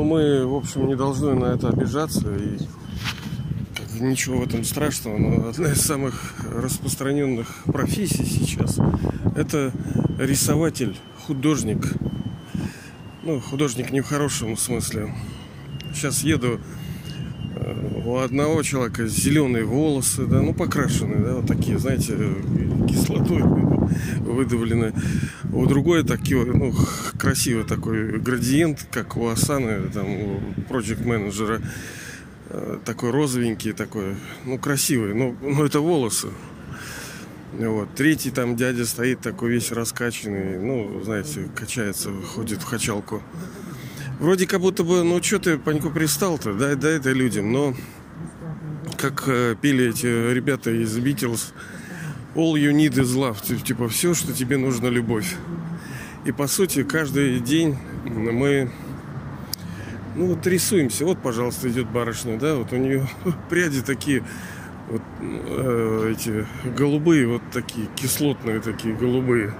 Но мы, в общем, не должны на это обижаться и ничего в этом страшного, но одна из самых распространенных профессий сейчас это рисователь, художник. Ну, художник не в хорошем смысле. Сейчас еду э, у одного человека зеленые волосы, да, ну покрашенные, да, вот такие, знаете, кислотой выдавлены. У другой такие, ну, красивый такой градиент, как у Асаны, там, у проект менеджера Э, такой розовенький, такой, ну, красивый, ну, ну это волосы. Вот. Третий там дядя стоит такой весь раскачанный, ну, знаете, качается, ходит в качалку. Вроде как будто бы, ну, что ты, Паньку, пристал-то, дай, дай это людям, но как э, пели эти ребята из Beatles, all you need is love, типа все, что тебе нужно, любовь. И по сути, каждый день мы ну вот рисуемся. Вот, пожалуйста, идет барышня, да, вот у нее пряди такие, вот э, эти голубые, вот такие кислотные такие голубые.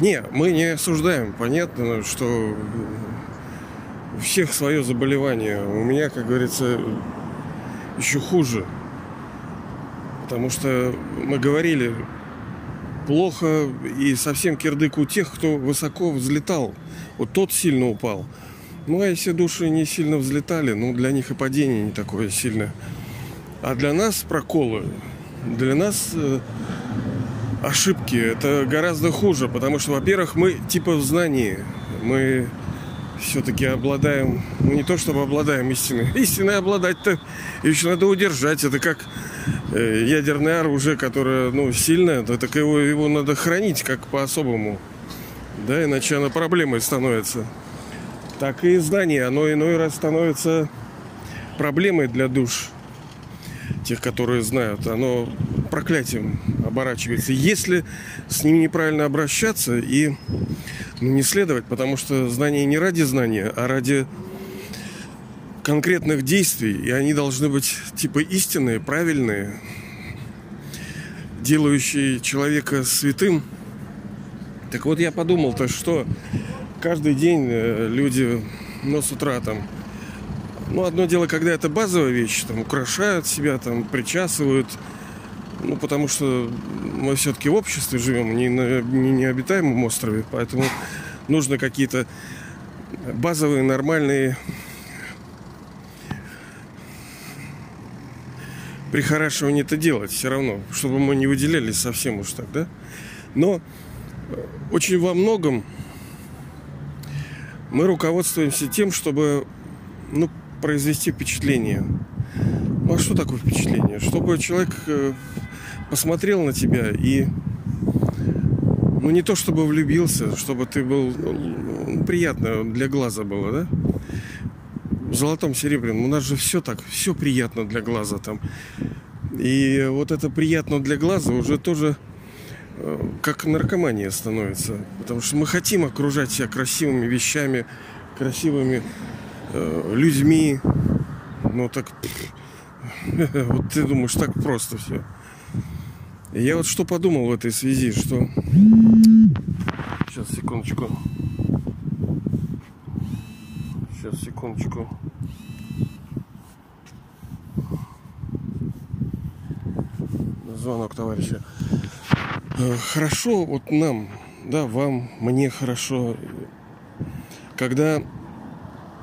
Не, мы не осуждаем. Понятно, что у всех свое заболевание. У меня, как говорится, еще хуже. Потому что мы говорили, плохо и совсем кирдык у тех, кто высоко взлетал. Вот тот сильно упал. Ну, а если души не сильно взлетали, ну, для них и падение не такое сильное. А для нас проколы, для нас э, ошибки, это гораздо хуже, потому что, во-первых, мы типа в знании, мы все-таки обладаем, ну не то чтобы обладаем истиной, истиной обладать-то еще надо удержать, это как э, ядерное оружие, которое, ну, сильное, то так его, его надо хранить как по-особому. Да, иначе оно проблемой становится. Так и здание, оно иной раз становится проблемой для душ. Тех, которые знают, оно проклятием оборачивается. Если с ним неправильно обращаться и не следовать, потому что знание не ради знания, а ради конкретных действий, и они должны быть типа истинные, правильные, делающие человека святым – так вот я подумал-то, что каждый день э, люди, ну, с утра там, ну, одно дело, когда это базовая вещь, там, украшают себя, там, причасывают, ну, потому что мы все-таки в обществе живем, не на не необитаемом острове, поэтому нужно какие-то базовые, нормальные прихорашивания это делать все равно, чтобы мы не выделялись совсем уж так, да? Но очень во многом мы руководствуемся тем, чтобы ну, произвести впечатление. Ну а что такое впечатление? Чтобы человек э, посмотрел на тебя и ну не то чтобы влюбился, чтобы ты был ну, приятно для глаза было, да? В золотом серебряном. У нас же все так, все приятно для глаза там. И вот это приятно для глаза уже тоже как наркомания становится. Потому что мы хотим окружать себя красивыми вещами, красивыми э, людьми. Ну так, вот ты думаешь, так просто все. Я вот что подумал в этой связи, что... Сейчас, секундочку. Сейчас, секундочку. Звонок товарища. Э, хорошо вот нам, да, вам, мне хорошо, когда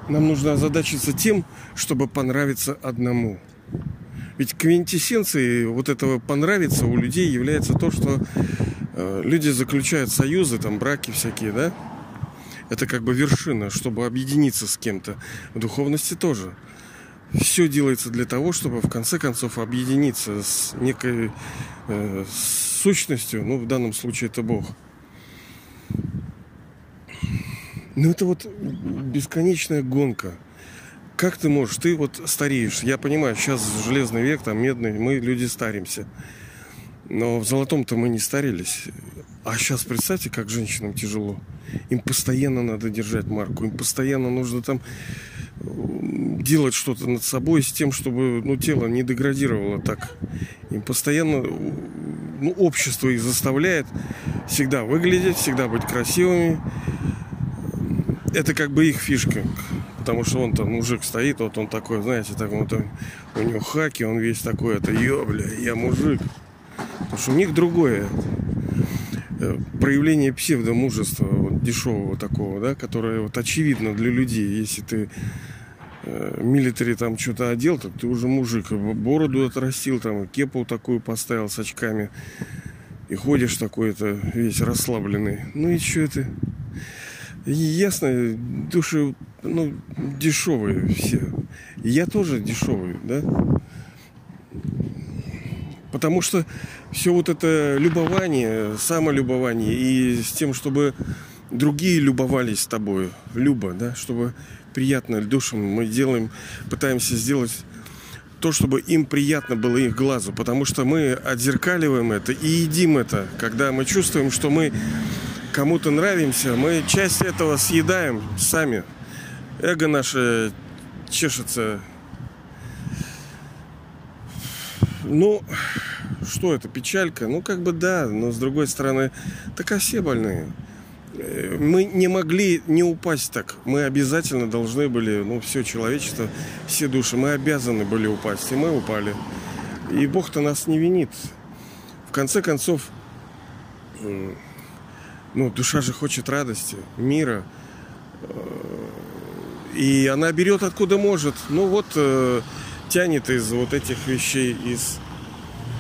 нам нужно озадачиться тем, чтобы понравиться одному. Ведь квинтэссенцией вот этого понравиться у людей является то, что э, люди заключают союзы, там браки всякие, да? Это как бы вершина, чтобы объединиться с кем-то. В духовности тоже. Все делается для того, чтобы в конце концов объединиться с некой э, сущностью, ну, в данном случае это Бог. Ну, это вот бесконечная гонка. Как ты можешь? Ты вот стареешь. Я понимаю, сейчас железный век, там медный, мы люди старимся. Но в золотом-то мы не старились. А сейчас представьте, как женщинам тяжело. Им постоянно надо держать марку, им постоянно нужно там делать что-то над собой с тем, чтобы ну, тело не деградировало так. Им постоянно ну, общество их заставляет всегда выглядеть, всегда быть красивыми. это как бы их фишка. Потому что он там мужик стоит, вот он такой, знаете, так вот он, у него хаки, он весь такой, это ё, я мужик. Потому что у них другое э, проявление псевдомужества, вот, дешевого такого, да, которое вот очевидно для людей. Если ты э, милитари там что-то одел, то ты уже мужик. Бороду отрастил, там, кепу такую поставил с очками. И ходишь такой-то весь расслабленный. Ну и что это? ясно, души, ну, дешевые все. Я тоже дешевый, да? Потому что все вот это любование, самолюбование и с тем, чтобы другие любовались тобой, Люба, да, чтобы приятно душам мы делаем, пытаемся сделать то, чтобы им приятно было их глазу, потому что мы отзеркаливаем это и едим это, когда мы чувствуем, что мы кому-то нравимся, мы часть этого съедаем сами. Эго наше чешется. Ну, что это, печалька? Ну, как бы да, но с другой стороны, так а все больные. Э, мы не могли не упасть так. Мы обязательно должны были, ну, все человечество, все души, мы обязаны были упасть. И мы упали. И Бог-то нас не винит. В конце концов, ну, душа же хочет радости, мира. И она берет откуда может. Ну вот э, тянет из вот этих вещей, из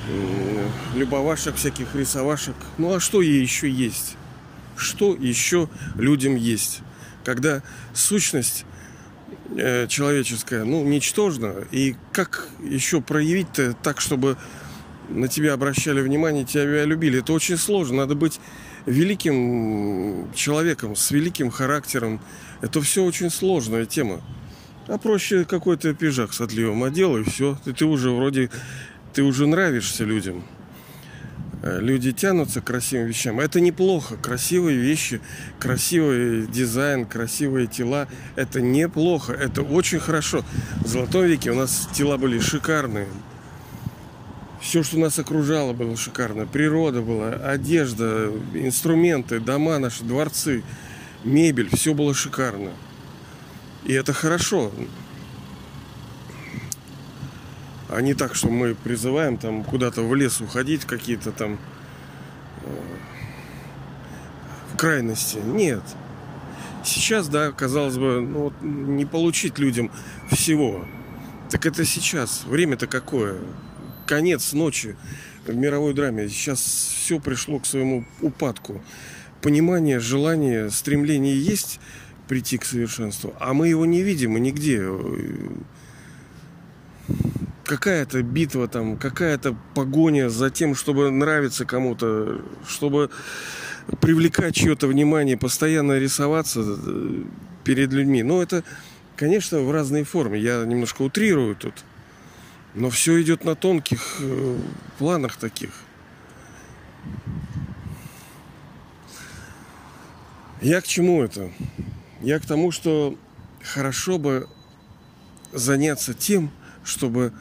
э, любовашек, всяких рисовашек. Ну а что ей еще есть? Что еще людям есть? Когда сущность э, человеческая, ну, ничтожна. И как еще проявить-то так, чтобы на тебя обращали внимание, тебя любили? Это очень сложно. Надо быть великим человеком, с великим характером. Это все очень сложная тема. А проще какой-то пиджак с отливом одел, и все. И ты уже вроде, ты уже нравишься людям. Э, люди тянутся к красивым вещам. Это неплохо. Красивые вещи, красивый дизайн, красивые тела. Это неплохо. Это очень хорошо. В Золотом веке у нас тела были шикарные все, что нас окружало, было шикарно. Природа была, одежда, инструменты, дома наши, дворцы, мебель, все было шикарно. И это хорошо. А не так, что мы призываем там куда-то в лес уходить, какие-то там э, крайности. Нет. Сейчас, да, казалось бы, ну, вот не получить людям всего. Так это сейчас. Время-то какое? Конец ночи в мировой драме. Сейчас все пришло к своему упадку. Понимание, желание, стремление есть прийти к совершенству, а мы его не видим и нигде. Какая-то битва там, какая-то погоня за тем, чтобы нравиться кому-то, чтобы привлекать чье-то внимание, постоянно рисоваться э, перед людьми. Но это, конечно, в разной форме. Я немножко утрирую тут. Но все идет на тонких э, планах таких. Я к чему это? Я к тому, что хорошо бы заняться тем, чтобы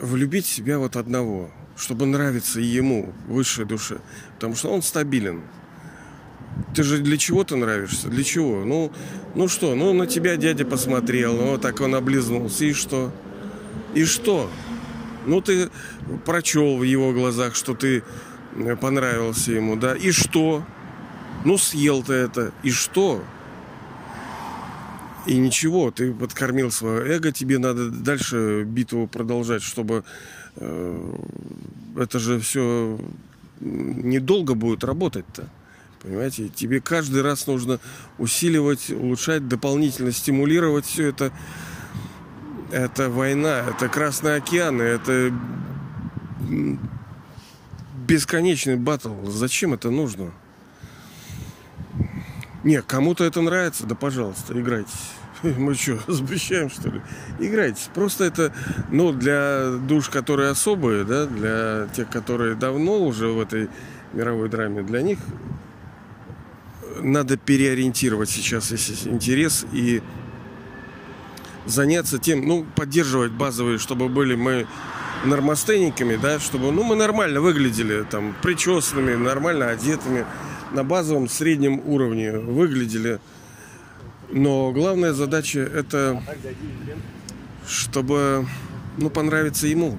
влюбить себя вот одного, чтобы нравиться ему, высшей душе, потому что он стабилен. Ты же для чего ты нравишься? Для чего? Ну, ну что, ну на тебя дядя посмотрел, ну вот так он облизнулся, и что? И что? Ну, ты прочел в его глазах, что ты э, понравился ему, да? И что? Ну, съел ты это. И что? И ничего, ты подкормил свое эго, тебе надо дальше битву продолжать, чтобы э, это же все недолго будет работать-то. Понимаете, тебе каждый раз нужно усиливать, улучшать, дополнительно стимулировать все это это война, это Красный океан, это бесконечный батл. Зачем это нужно? Не, кому-то это нравится, да пожалуйста, играйте. Мы что, запрещаем, что ли? Играйте. Просто это, ну, для душ, которые особые, да, для тех, которые давно уже в этой мировой драме, для них надо переориентировать сейчас интерес и заняться тем, ну, поддерживать базовые, чтобы были мы нормостейниками, да, чтобы, ну, мы нормально выглядели, там, причесанными, нормально одетыми, на базовом среднем уровне выглядели. Но главная задача это, чтобы ну, понравиться ему.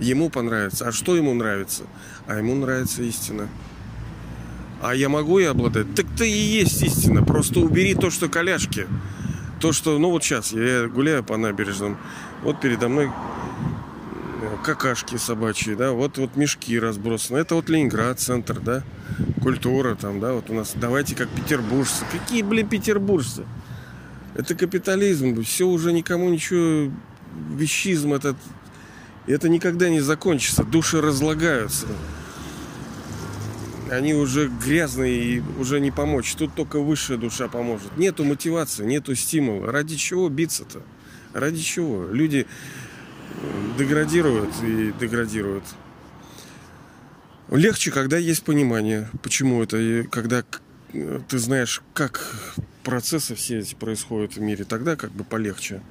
Ему понравится. А что ему нравится? А ему нравится истина. А я могу и обладать? Так ты и есть истина. Просто убери то, что коляшки. То, что, ну вот сейчас я гуляю по набережным. Вот передо мной э, какашки собачьи, да, вот, вот мешки разбросаны. Это вот Ленинград, центр, да, культура там, да, вот у нас, давайте как петербуржцы. Какие, блин, петербуржцы? Это капитализм, все уже никому ничего, вещизм этот, это никогда не закончится, души разлагаются они уже грязные и уже не помочь. Тут только высшая душа поможет. Нету мотивации, нету стимула. Ради чего биться-то? Ради чего? Люди деградируют и деградируют. Легче, когда есть понимание, почему это, и когда э, ты знаешь, как процессы все эти происходят в мире, тогда как бы полегче.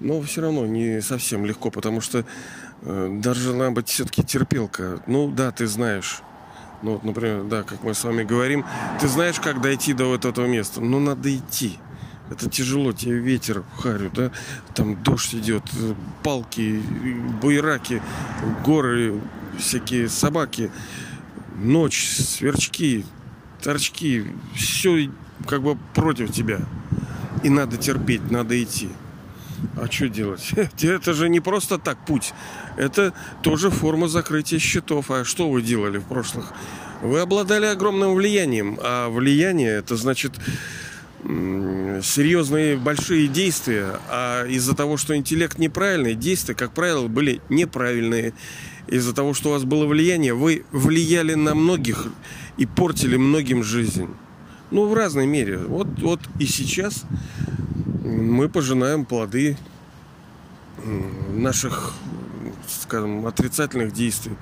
Но все равно не совсем легко, потому что э, должна быть все-таки терпелка. Ну да, ты знаешь, ну, вот, например, да, как мы с вами говорим, ты знаешь, как дойти до вот этого места. Ну, надо идти. Это тяжело, тебе ветер в харю, да, там дождь идет, палки, буераки, горы, всякие собаки, ночь, сверчки, торчки, все как бы против тебя. И надо терпеть, надо идти. А что делать? Это же не просто так путь. Это тоже форма закрытия счетов. А что вы делали в прошлых? Вы обладали огромным влиянием. А влияние это значит серьезные большие действия, а из-за того, что интеллект неправильный, действия, как правило, были неправильные. Из-за того, что у вас было влияние, вы влияли на многих и портили многим жизнь. Ну, в разной мере. Вот, вот и сейчас мы пожинаем плоды наших, скажем, отрицательных действий.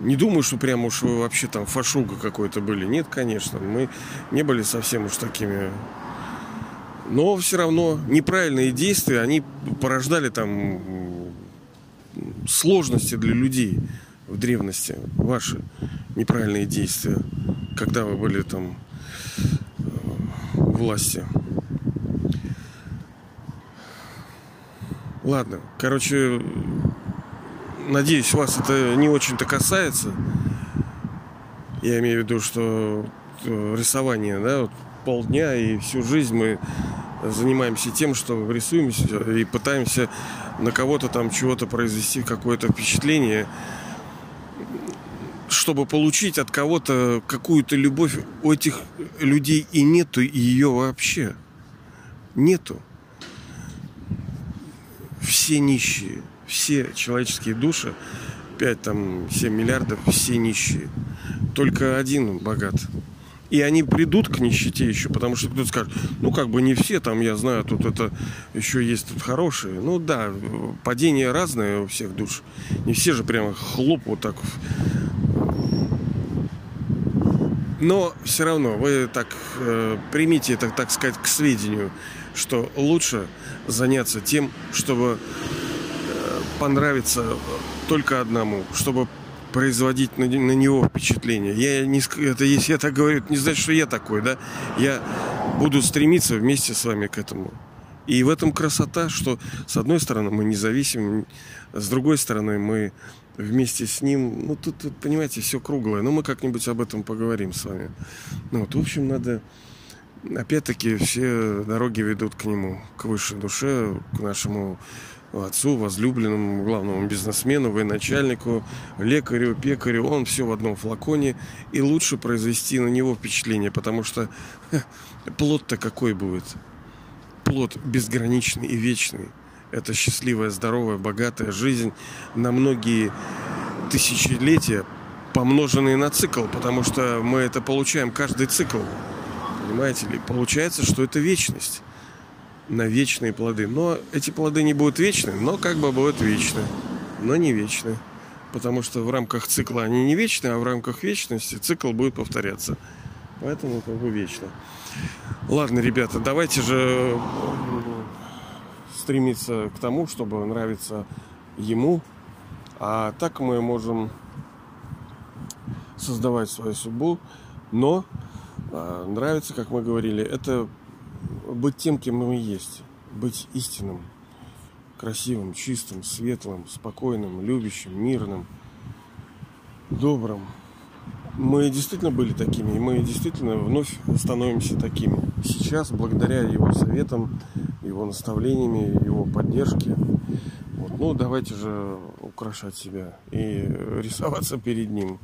Не думаю, что прямо уж вы вообще там фашуга какой-то были. Нет, конечно, мы не были совсем уж такими. Но все равно неправильные действия, они порождали там сложности для людей в древности. Ваши неправильные действия, когда вы были там у власти. Ладно, короче, надеюсь, вас это не очень-то касается. Я имею в виду, что э, рисование, да, вот полдня и всю жизнь мы занимаемся тем, что рисуемся и пытаемся на кого-то там чего-то произвести, какое-то впечатление, чтобы получить от кого-то какую-то любовь. У этих людей и нету ее вообще. Нету все нищие, все человеческие души, 5 там 7 миллиардов, все нищие. Только один богат. И они придут к нищете еще, потому что кто-то скажет, ну как бы не все, там я знаю, тут это еще есть тут хорошие. Ну да, падение разное у всех душ. Не все же прямо хлоп вот так. Но все равно вы так э, примите это, так сказать, к сведению что лучше заняться тем, чтобы э, понравиться только одному, чтобы производить на, на него впечатление. Я не, это если я так говорю, это не значит, что я такой, да. Я буду стремиться вместе с вами к этому. И в этом красота, что с одной стороны мы независимы, с другой стороны мы вместе с ним, ну тут, тут понимаете, все круглое, но мы как-нибудь об этом поговорим с вами. Ну вот, в общем, надо опять-таки все дороги ведут к нему, к высшей душе, к нашему отцу, возлюбленному, главному бизнесмену, военачальнику, лекарю, пекарю. Он все в одном флаконе. И лучше произвести на него впечатление, потому что плод-то какой будет? Плод безграничный и вечный. Это счастливая, здоровая, богатая жизнь на многие тысячелетия, помноженные на цикл, потому что мы это получаем каждый цикл. Понимаете ли? Получается, что это вечность на вечные плоды. Но эти плоды не будут вечны, но как бы будут вечны, но не вечны. Потому что в рамках цикла они не вечны, а в рамках вечности цикл будет повторяться. Поэтому как бы вечно. Ладно, ребята, давайте же стремиться к тому, чтобы нравиться ему. А так мы можем создавать свою судьбу, но а, нравится, как мы говорили, это быть тем, кем мы есть. Быть истинным, красивым, чистым, светлым, спокойным, любящим, мирным, добрым. Мы действительно были такими, и мы действительно вновь становимся такими. Сейчас, благодаря его советам, его наставлениями, его поддержке, вот, ну давайте же украшать себя и рисоваться перед ним.